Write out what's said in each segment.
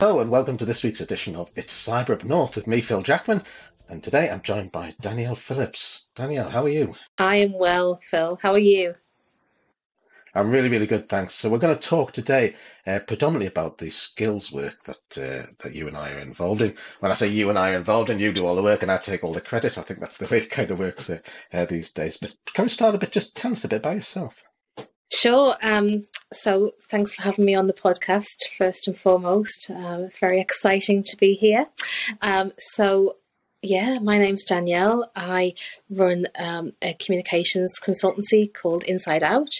Hello and welcome to this week's edition of It's Cyber Up North with me, Phil Jackman. And today I'm joined by Danielle Phillips. Danielle, how are you? I am well, Phil. How are you? I'm really, really good, thanks. So we're going to talk today uh, predominantly about the skills work that uh, that you and I are involved in. When I say you and I are involved in, you do all the work and I take all the credit. I think that's the way it kind of works uh, uh, these days. But can we start a bit? Just tell us a bit about yourself. Sure. Um, so thanks for having me on the podcast, first and foremost. Uh, very exciting to be here. Um, so, yeah, my name's Danielle. I run um, a communications consultancy called Inside Out.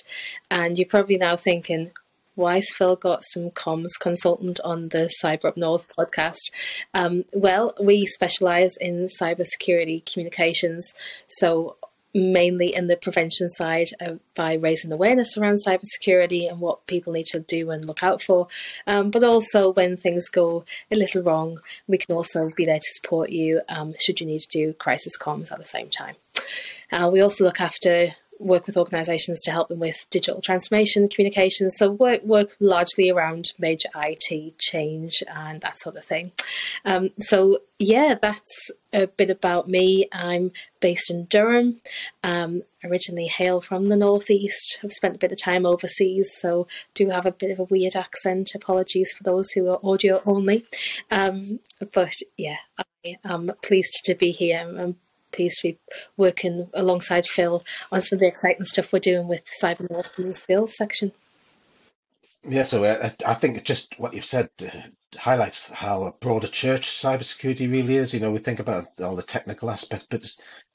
And you're probably now thinking, why has Phil got some comms consultant on the Cyber Up North podcast? Um, well, we specialise in cybersecurity communications. So mainly in the prevention side uh, by raising awareness around cybersecurity and what people need to do and look out for. Um, but also, when things go a little wrong, we can also be there to support you um, should you need to do crisis comms at the same time. Uh, we also look after work with organisations to help them with digital transformation, communications. So work work largely around major IT change and that sort of thing. Um, so yeah, that's a bit about me. I'm based in Durham. Um, originally hail from the northeast. I've spent a bit of time overseas, so do have a bit of a weird accent. Apologies for those who are audio only. Um, but yeah, I am pleased to be here. I'm pleased to be working alongside Phil on some of the exciting stuff we're doing with Cyber North in the skills section. Yeah, so uh, I think just what you've said uh, highlights how broad a church cybersecurity really is. You know, we think about all the technical aspects, but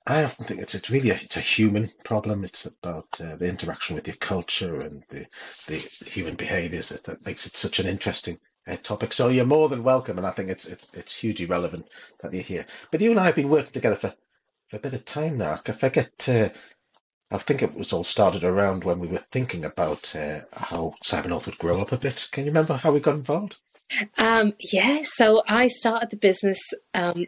I often think it's, it's really a, it's a human problem. It's about uh, the interaction with your culture and the, the human behaviours that, that makes it such an interesting uh, topic. So you're more than welcome, and I think it's, it's it's hugely relevant that you're here. But you and I have been working together for for a bit of time now. I forget. Uh, I think it was all started around when we were thinking about uh, how Cyber North would grow up a bit. Can you remember how we got involved? Um, yeah, so I started the business um,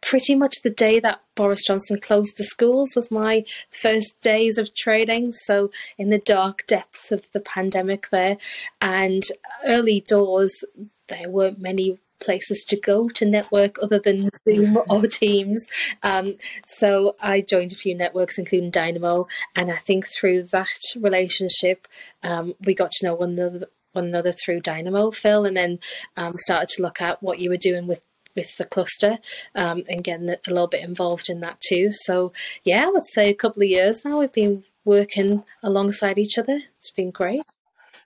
pretty much the day that Boris Johnson closed the schools was my first days of trading. So in the dark depths of the pandemic there, and early doors, there weren't many places to go to network other than Zoom or Teams. Um, so I joined a few networks, including Dynamo, and I think through that relationship, um, we got to know one another. One another through Dynamo, Phil, and then um, started to look at what you were doing with with the cluster um, and getting a little bit involved in that too. So yeah, I would say a couple of years now we've been working alongside each other. It's been great.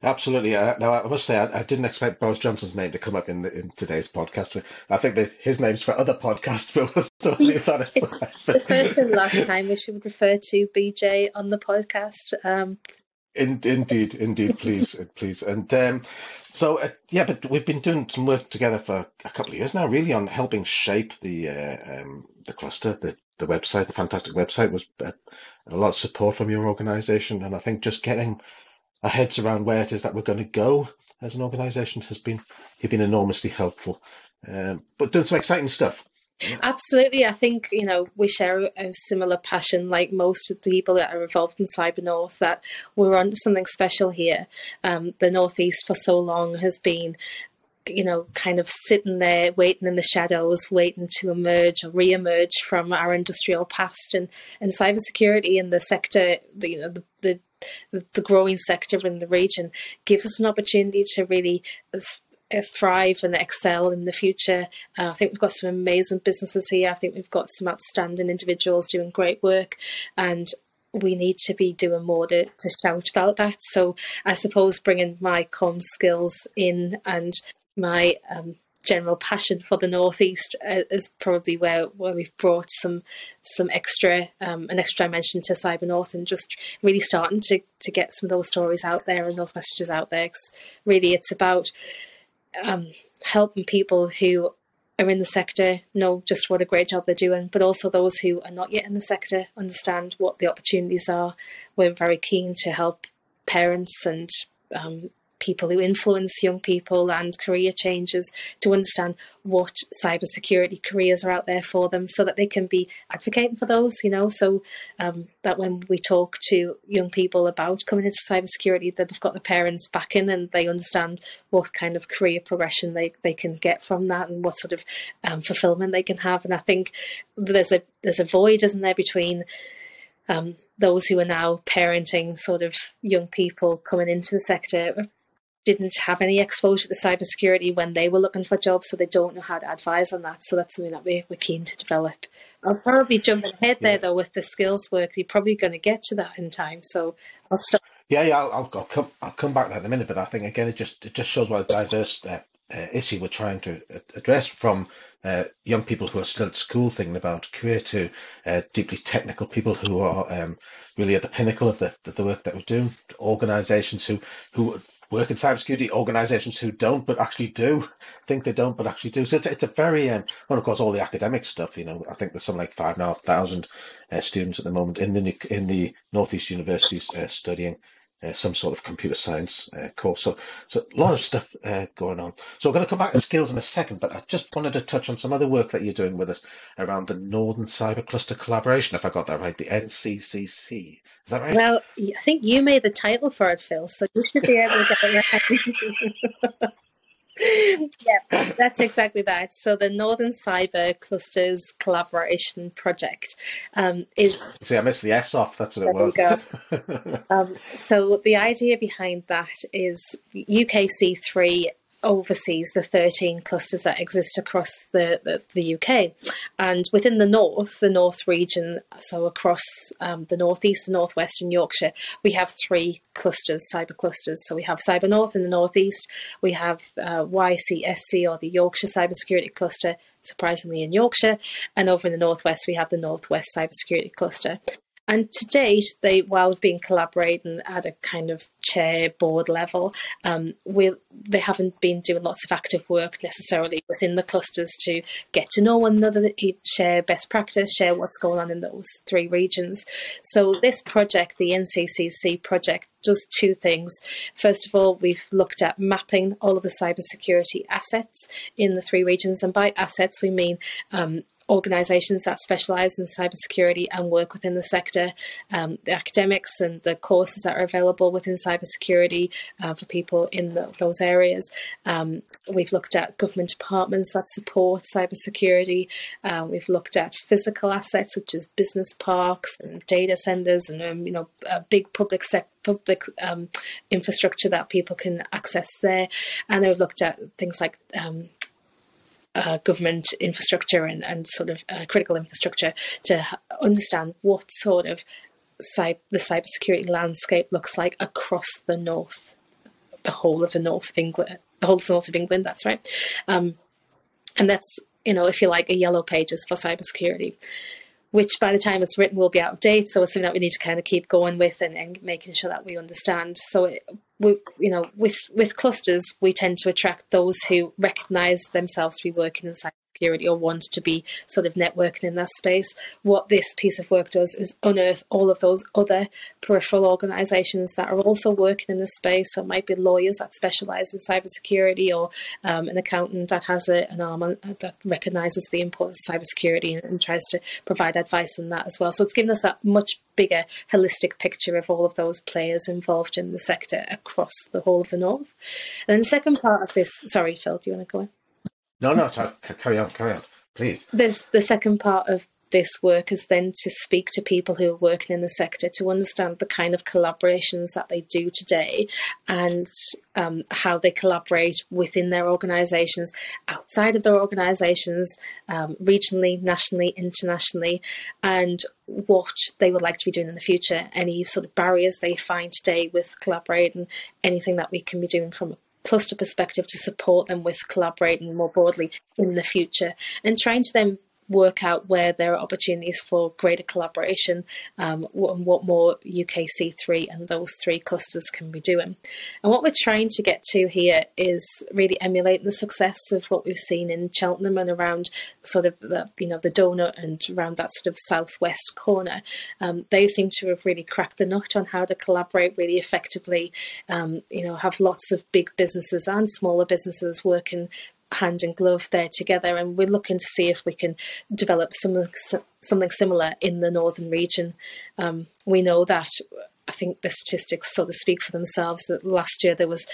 Absolutely. Uh, now, I must say, I, I, didn't expect Boris Johnson's name to come up in, the, in today's podcast. I think that his name's for other podcasts, but we'll still leave that The first and last time we should refer to BJ on the podcast. Um, in, indeed, indeed, please, please. And um, so, uh, yeah, but we've been doing some work together for a couple of years now, really, on helping shape the uh, um, the cluster, the the website, the fantastic website was uh, a lot of support from your organisation, and I think just getting our heads around where it is that we're going to go as an organisation has been you've been enormously helpful. Um, but doing some exciting stuff. Absolutely, I think you know we share a similar passion, like most of the people that are involved in Cyber North. That we're on something special here. Um, the Northeast for so long has been you know, kind of sitting there waiting in the shadows, waiting to emerge or re-emerge from our industrial past and, and cybersecurity in the sector, you know, the, the the growing sector in the region gives us an opportunity to really uh, thrive and excel in the future. Uh, I think we've got some amazing businesses here. I think we've got some outstanding individuals doing great work, and we need to be doing more to, to shout about that. So I suppose bringing my com skills in and my um, general passion for the northeast uh, is probably where, where we've brought some some extra um, an extra dimension to cyber north and just really starting to to get some of those stories out there and those messages out there because really it's about um, helping people who are in the sector know just what a great job they're doing, but also those who are not yet in the sector understand what the opportunities are. We're very keen to help parents and um, people who influence young people and career changes to understand what cybersecurity careers are out there for them so that they can be advocating for those, you know, so um, that when we talk to young people about coming into cybersecurity, that they've got the parents back in and they understand what kind of career progression they, they can get from that and what sort of um, fulfillment they can have. And I think there's a there's a void, isn't there, between um, those who are now parenting sort of young people coming into the sector didn't have any exposure to cybersecurity when they were looking for jobs, so they don't know how to advise on that. So that's something that we, we're keen to develop. I'll probably jump ahead there though with the skills work. You're probably going to get to that in time, so I'll stop. Yeah, yeah, I'll, I'll, I'll come. I'll come back to that in a minute. But I think again, it just it just shows what a diverse uh, uh, issue we're trying to address from uh, young people who are still at school thinking about career to uh, deeply technical people who are um, really at the pinnacle of the, the, the work that we're doing, organizations who, who work in cybersecurity, organizations who don't but actually do, think they don't but actually do. So it's, it's a very, um, well, of course, all the academic stuff, you know, I think there's something like five and a half thousand uh, students at the moment in the, in the Northeast universities uh, studying uh, some sort of computer science uh, course. So, so a lot of stuff uh, going on. So we're going to come back to skills in a second, but I just wanted to touch on some other work that you're doing with us around the Northern Cyber Cluster Collaboration, if I got that right, the NCCC. Is that right? Well, I think you made the title for it, Phil, so you should be able to get it right. yeah, that's exactly that. So the Northern Cyber Clusters Collaboration Project um, is. See, I missed the S off. That's what it was. um, so the idea behind that is UKC3 oversees the 13 clusters that exist across the, the, the, UK. And within the north, the north region, so across um, the northeast, the northwest, and Yorkshire, we have three clusters, cyber clusters. So we have Cyber North in the northeast, we have uh, YCSC or the Yorkshire Cybersecurity Cluster, surprisingly in Yorkshire, and over in the northwest, we have the Northwest Cybersecurity Cluster. And to date, they, while they've been collaborating at a kind of chair board level, um, we, they haven't been doing lots of active work necessarily within the clusters to get to know one another, share best practice, share what's going on in those three regions. So this project, the NCCC project, does two things. First of all, we've looked at mapping all of the cybersecurity assets in the three regions, and by assets we mean um, organisations that specialise in cybersecurity and work within the sector, um, the academics and the courses that are available within cybersecurity uh, for people in the, those areas. Um, we've looked at government departments that support cybersecurity. Uh, we've looked at physical assets such as business parks and data centres and um, you know big public sector public um, infrastructure that people can access there. And we've looked at things like um, uh, government infrastructure and, and sort of uh, critical infrastructure to understand what sort of cy- the cybersecurity landscape looks like across the north, the whole of the north of England, the whole of the north of England. That's right, um, and that's you know if you like a yellow pages for cybersecurity which by the time it's written will be out of date. So it's something that we need to kind of keep going with and, and making sure that we understand. So it, we, you know, with with clusters, we tend to attract those who recognise themselves to be working inside security or want to be sort of networking in that space. What this piece of work does is unearth all of those other peripheral organisations that are also working in this space. So it might be lawyers that specialise in cybersecurity or um, an accountant that has a, an arm that recognises the importance of cybersecurity and, and tries to provide advice on that as well. So it's given us that much bigger holistic picture of all of those players involved in the sector across the whole of the north. And the second part of this, sorry, Phil, do you want to go on? No, no, sorry, carry on, carry on, please. There's the second part of this work is then to speak to people who are working in the sector to understand the kind of collaborations that they do today and um, how they collaborate within their organisations, outside of their organisations, um, regionally, nationally, internationally, and what they would like to be doing in the future. Any sort of barriers they find today with collaborating, anything that we can be doing from a cluster perspective to support them with collaborating more broadly in the future and trying to then work out where there are opportunities for greater collaboration um, and what more UKC3 and those three clusters can be doing. And what we're trying to get to here is really emulate the success of what we've seen in Cheltenham and around sort of the, you know the donut and around that sort of southwest corner. Um, they seem to have really cracked the nut on how to collaborate really effectively. Um, you know, have lots of big businesses and smaller businesses working hand in glove there together, and we're looking to see if we can develop some something similar in the northern region. Um, we know that I think the statistics sort of speak for themselves. That last year there was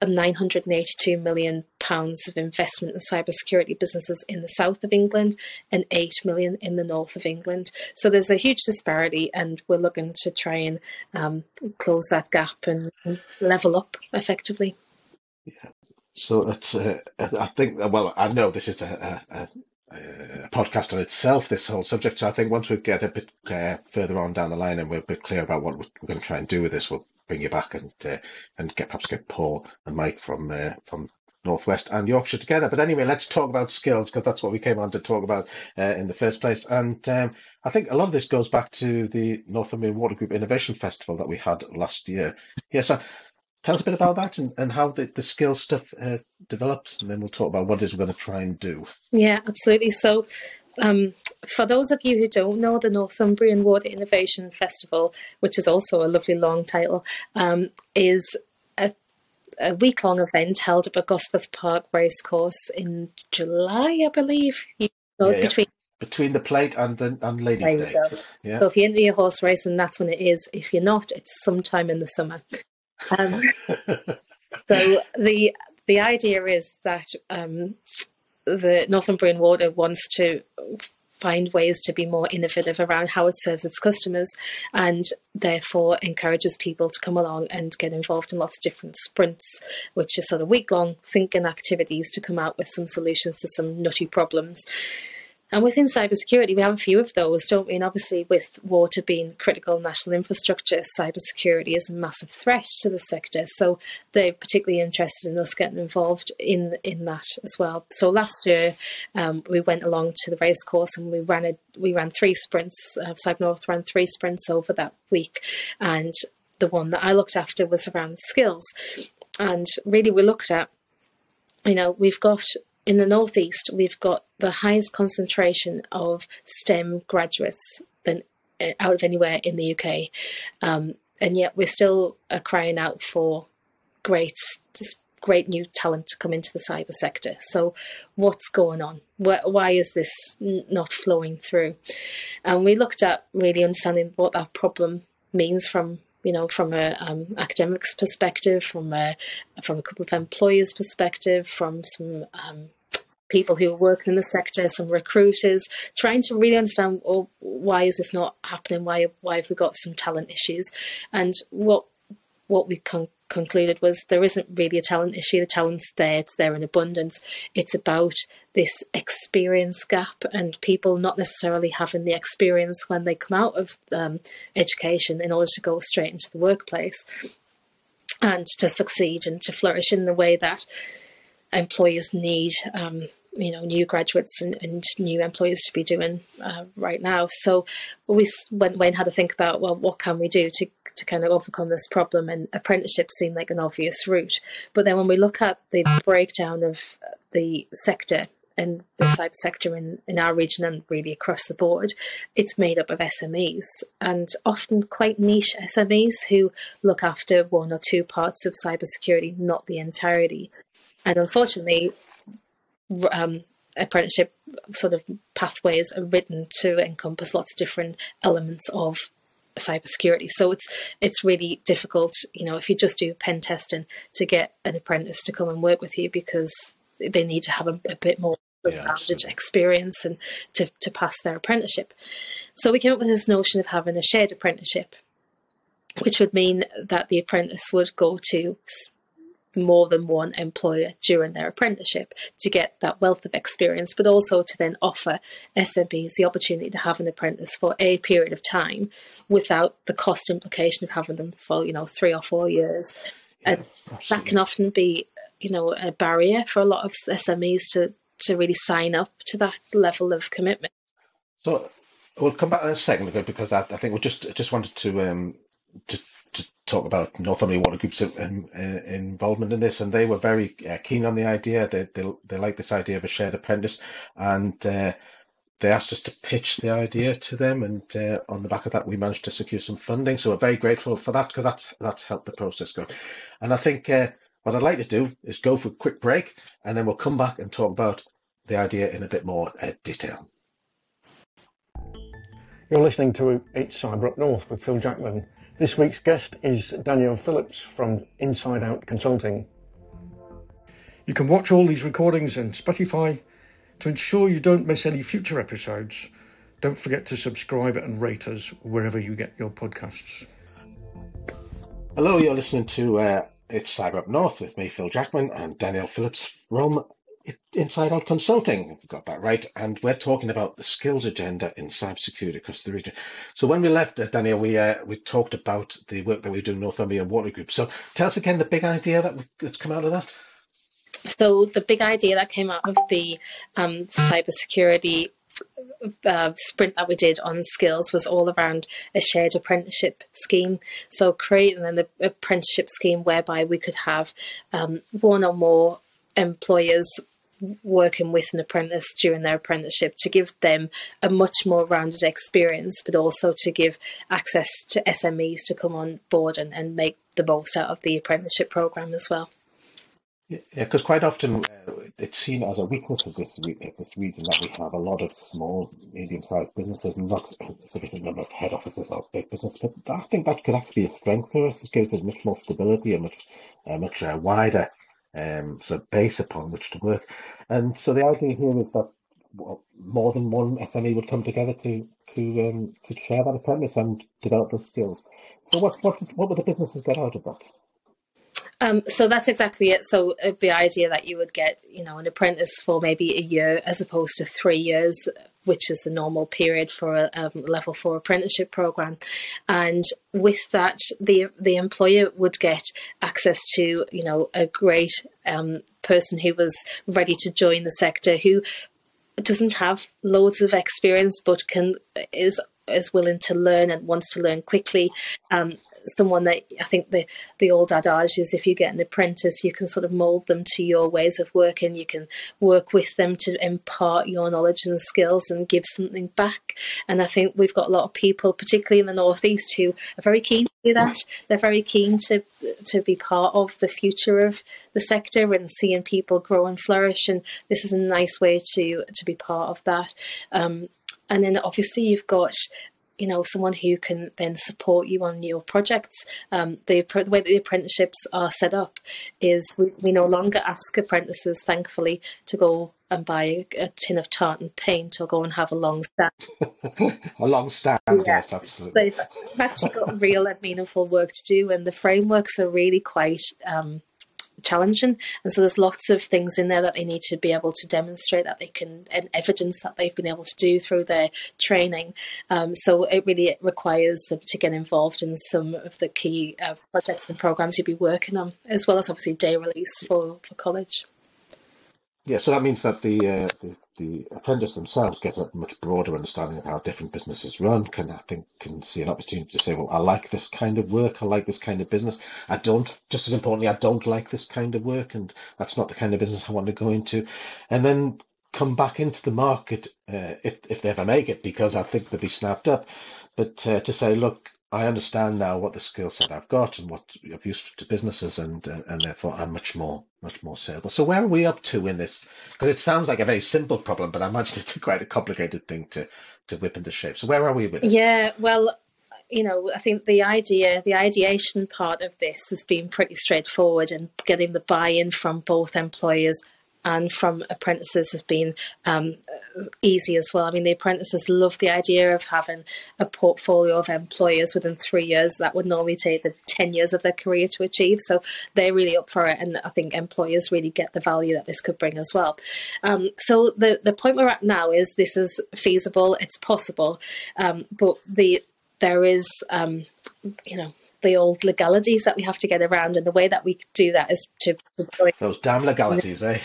a 982 million pounds of investment in cybersecurity businesses in the south of England and 8 million in the north of England. So there's a huge disparity, and we're looking to try and um, close that gap and level up effectively. Yeah. So it's, uh, I think, well, I know this is a, a, a, podcast on itself, this whole subject. So I think once we get a bit uh, further on down the line and we're a bit clear about what we're going to try and do with this, we'll bring you back and uh, and get perhaps get Paul and Mike from uh, from Northwest and Yorkshire together. But anyway, let's talk about skills because that's what we came on to talk about uh, in the first place. And um, I think a lot of this goes back to the Northumbrian Water Group Innovation Festival that we had last year. Yes, yeah, so tell us a bit about that and, and how the, the skill stuff uh, developed, and then we'll talk about what it is we're going to try and do. Yeah, absolutely. So, um, for those of you who don't know, the Northumbrian Water Innovation Festival, which is also a lovely long title, um, is a, a week long event held at Gosforth Park Racecourse in July, I believe. You know, yeah, between between the plate and the and Ladies' Day. Yeah. So if you're into your horse racing, that's when it is. If you're not, it's sometime in the summer. Um, so the the idea is that um, the Northumbrian Water wants to find ways to be more innovative around how it serves its customers and therefore encourages people to come along and get involved in lots of different sprints, which are sort of week long thinking activities to come out with some solutions to some nutty problems. And within cybersecurity, we have a few of those, don't we? And obviously, with water being critical national infrastructure, cybersecurity is a massive threat to the sector. So they're particularly interested in us getting involved in in that as well. So last year, um, we went along to the race course and we ran a we ran three sprints. Uh, Cyber North ran three sprints over that week, and the one that I looked after was around skills. And really, we looked at you know, we've got in the Northeast, we've got the highest concentration of STEM graduates than uh, out of anywhere in the UK. Um, and yet we're still uh, crying out for great, great new talent to come into the cyber sector. So, what's going on? Why, why is this not flowing through? And we looked at really understanding what that problem means from you know, from a um, academics perspective, from a from a couple of employers' perspective, from some um, people who work in the sector, some recruiters, trying to really understand well, why is this not happening? Why why have we got some talent issues? And what what we con- concluded was there isn't really a talent issue. The talent's there; it's there in abundance. It's about this experience gap and people not necessarily having the experience when they come out of um, education in order to go straight into the workplace and to succeed and to flourish in the way that employers need um, you know new graduates and, and new employees to be doing uh, right now. So we went away had to think about well, what can we do to to kind of overcome this problem? And apprenticeship seemed like an obvious route. But then when we look at the breakdown of the sector and the cyber sector in, in our region and really across the board, it's made up of SMEs and often quite niche SMEs who look after one or two parts of cybersecurity, not the entirety. And unfortunately, um, apprenticeship sort of pathways are written to encompass lots of different elements of cybersecurity. So it's it's really difficult, you know, if you just do pen testing to get an apprentice to come and work with you because they need to have a, a bit more yeah, experience and to, to pass their apprenticeship. So we came up with this notion of having a shared apprenticeship, which would mean that the apprentice would go to more than one employer during their apprenticeship to get that wealth of experience, but also to then offer SMEs the opportunity to have an apprentice for a period of time without the cost implication of having them for, you know, three or four years. Yeah, and absolutely. that can often be, you know, a barrier for a lot of SMEs to, to really sign up to that level of commitment. So we'll come back in a second because I, I think we just just wanted to um, to, to talk about Northumbrian Water Group's um, uh, involvement in this, and they were very uh, keen on the idea. They they they like this idea of a shared apprentice, and uh, they asked us to pitch the idea to them, and uh, on the back of that, we managed to secure some funding. So we're very grateful for that because that's that's helped the process go. And I think uh, what I'd like to do is go for a quick break, and then we'll come back and talk about the idea in a bit more uh, detail. You're listening to It's Cyber Up North with Phil Jackman. This week's guest is Danielle Phillips from Inside Out Consulting. You can watch all these recordings on Spotify. To ensure you don't miss any future episodes, don't forget to subscribe and rate us wherever you get your podcasts. Hello, you're listening to uh, It's Cyber Up North with me, Phil Jackman, and Danielle Phillips from Inside Out Consulting, if got that right, and we're talking about the skills agenda in cybersecurity across the region. So when we left, uh, Danielle, we uh, we talked about the work that we do in Northumbrian Water Group. So tell us again the big idea that that's come out of that. So the big idea that came out of the um, cybersecurity uh, sprint that we did on skills was all around a shared apprenticeship scheme. So creating an apprenticeship scheme whereby we could have um, one or more employers working with an apprentice during their apprenticeship to give them a much more rounded experience, but also to give access to SMEs to come on board and, and make the most out of the apprenticeship program as well. Yeah, because quite often uh, it's seen as a weakness of this, this region that we have a lot of small, medium-sized businesses not a sufficient number of head offices or big business. But I think that could actually be a strength for us. It gives us much more stability and much, uh, much uh, wider um, so base upon which to work. And so the idea here is that well, more than one SME would come together to to um, to share that apprentice and develop those skills. So what what what would the businesses get out of that? Um, so that's exactly it. So the idea that you would get, you know, an apprentice for maybe a year as opposed to three years which is the normal period for a um, level four apprenticeship program. And with that, the the employer would get access to you know a great um, person who was ready to join the sector who doesn't have loads of experience but can is is willing to learn and wants to learn quickly um, someone that I think the the old adage is if you get an apprentice, you can sort of mold them to your ways of working. You can work with them to impart your knowledge and skills and give something back. And I think we've got a lot of people, particularly in the northeast, who are very keen to do that. They're very keen to to be part of the future of the sector and seeing people grow and flourish. And this is a nice way to to be part of that. Um, and then obviously you've got you know someone who can then support you on your projects. Um, the, the, way that the apprenticeships are set up is we, we no longer ask apprentices, thankfully, to go and buy a, a tin of tartan paint or go and have a long stand. a long stand, yeah. yes, absolutely. So they've actually got real and meaningful work to do, and the frameworks are really quite. Um, challenging. And so there's lots of things in there that they need to be able to demonstrate that they can, and evidence that they've been able to do through their training. Um, so it really requires them to get involved in some of the key uh, projects and programs you'd be working on, as well as obviously day release for, for college. Yeah, so that means that the, uh, the, the apprentice themselves get a much broader understanding of how different businesses run. Can I think can see an opportunity to say, well, I like this kind of work, I like this kind of business. I don't. Just as importantly, I don't like this kind of work, and that's not the kind of business I want to go into. And then come back into the market uh, if if they ever make it, because I think they'll be snapped up. But uh, to say, look, I understand now what the skill set I've got and what I've used to businesses, and uh, and therefore I'm much more much more saleable. So where are we up to in this? Because it sounds like a very simple problem, but I imagine it's quite a complicated thing to to whip into shape. So where are we with it? Yeah, well, you know, I think the idea, the ideation part of this has been pretty straightforward, and getting the buy-in from both employers and from apprentices has been um, easy as well. I mean, the apprentices love the idea of having a portfolio of employers within three years that would normally take the 10 years of their career to achieve. So they're really up for it. And I think employers really get the value that this could bring as well. Um, so the, the point we're at now is this is feasible, it's possible, um, but the there is, um, you know, the old legalities that we have to get around, and the way that we do that is to, to those damn legalities, eh?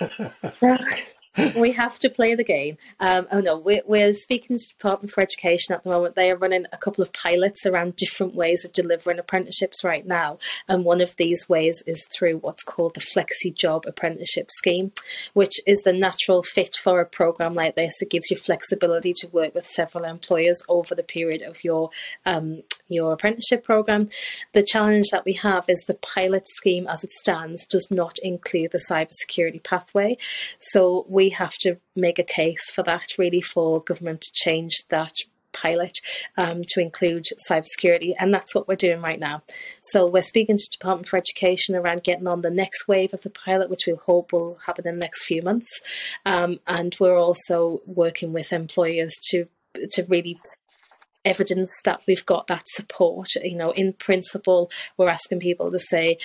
we have to play the game. Um, oh no, we're, we're speaking to the Department for Education at the moment. They are running a couple of pilots around different ways of delivering apprenticeships right now. And one of these ways is through what's called the Flexi Job Apprenticeship Scheme, which is the natural fit for a program like this. It gives you flexibility to work with several employers over the period of your um, your apprenticeship program. The challenge that we have is the pilot scheme as it stands does not include the cybersecurity pathway. So we have to make a case for that really for government to change that pilot um, to include cybersecurity, and that's what we're doing right now. So we're speaking to Department for Education around getting on the next wave of the pilot, which we hope will happen in the next few months, um, and we're also working with employers to to really evidence that we've got that support. You know, in principle, we're asking people to say,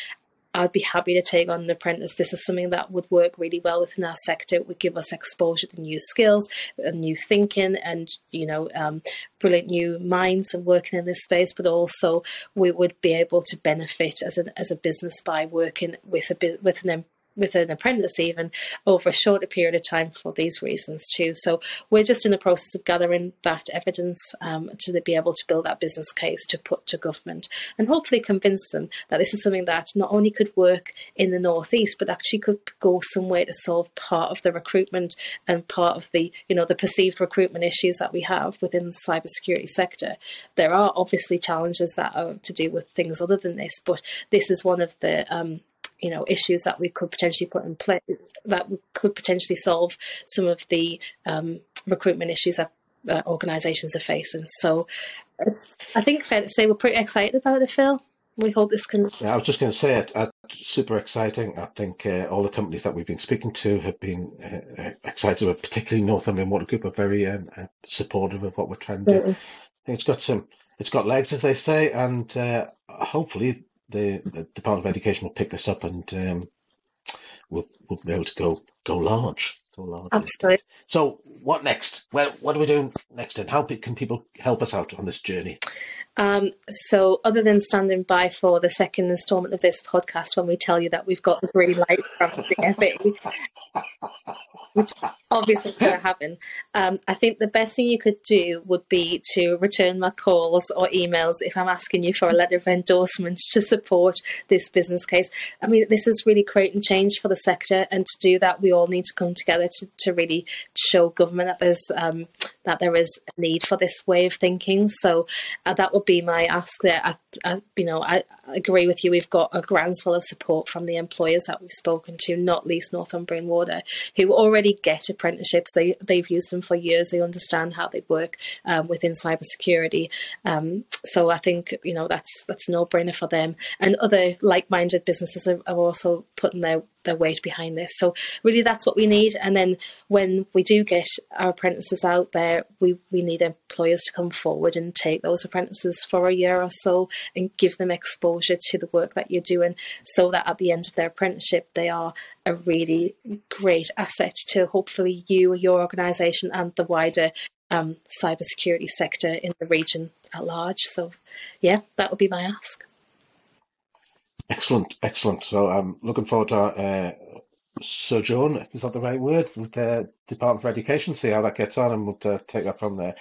I'd be happy to take on an apprentice. This is something that would work really well within our sector. It would give us exposure to new skills, and new thinking, and you know, um, brilliant new minds and working in this space. But also, we would be able to benefit as a as a business by working with a with an with an apprentice even over a shorter period of time for these reasons too. So we're just in the process of gathering that evidence um, to be able to build that business case to put to government and hopefully convince them that this is something that not only could work in the northeast but actually could go somewhere to solve part of the recruitment and part of the you know the perceived recruitment issues that we have within the cybersecurity sector. There are obviously challenges that are to do with things other than this, but this is one of the um, you know issues that we could potentially put in place that we could potentially solve some of the um, recruitment issues that uh, organisations are facing. So I think fair to say we're pretty excited about it, Phil. We hope this can. Yeah, I was just going to say it. Uh, super exciting. I think uh, all the companies that we've been speaking to have been uh, uh excited, about, particularly Northumbrian Water Group are very um, uh, supportive of what we're trying to do. I think it's got some, it's got legs, as they say, and hopefully the, the Department of Education will pick this up and um, we'll, we'll be able to go go large. Absolutely. So, what next? Well, what are we doing next, and how can people help us out on this journey? Um, so, other than standing by for the second instalment of this podcast, when we tell you that we've got the green light from DFE, which obviously to happen. Um, I think the best thing you could do would be to return my calls or emails if I'm asking you for a letter of endorsement to support this business case. I mean, this is really creating change for the sector, and to do that, we all need to come together to, to really show government that there's um, that there is a need for this way of thinking. So uh, that would be my ask there. I, I, you know, I, I agree with you. We've got a groundswell of support from the employers that we've spoken to, not least Northumbrian Water, who already get apprenticeships. They they've used them for years. They understand how they work um, within cybersecurity. Um, so I think you know that's that's no brainer for them. And other like minded businesses are, are also putting their their weight behind this. So really, that's what we need. And then when we do get our apprentices out there, we we need employers to come forward and take those apprentices for a year or so and give them exposure to the work that you're doing, so that at the end of their apprenticeship, they are a really great asset to hopefully you, your organisation, and the wider um, cybersecurity sector in the region at large. So, yeah, that would be my ask. Excellent, excellent. So I'm looking forward to uh, sojourn, if is that the right word, with the Department for Education, see how that gets on, and we'll uh, take that from there.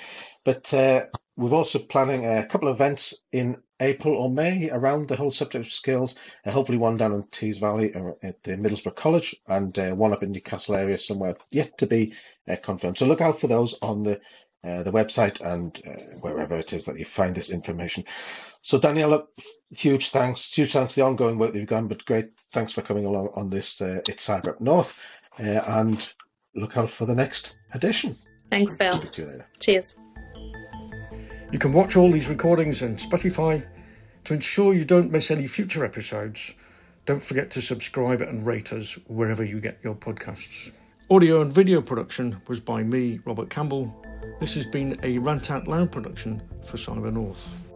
But uh, we're also planning a couple of events in April or May around the whole subject of skills. Uh, hopefully, one down in Tees Valley uh, at the Middlesbrough College, and uh, one up in Newcastle area somewhere yet to be uh, confirmed. So look out for those on the uh, the website and uh, wherever it is that you find this information. So Danielle, look, huge thanks, huge thanks for the ongoing work that you've done, but great, thanks for coming along on this uh, It's Cyber Up North, uh, and look out for the next edition. Thanks, Bill. Cheers. You can watch all these recordings on Spotify. To ensure you don't miss any future episodes, don't forget to subscribe and rate us wherever you get your podcasts. Audio and video production was by me, Robert Campbell. This has been a Rant Out Loud production for Cyber North.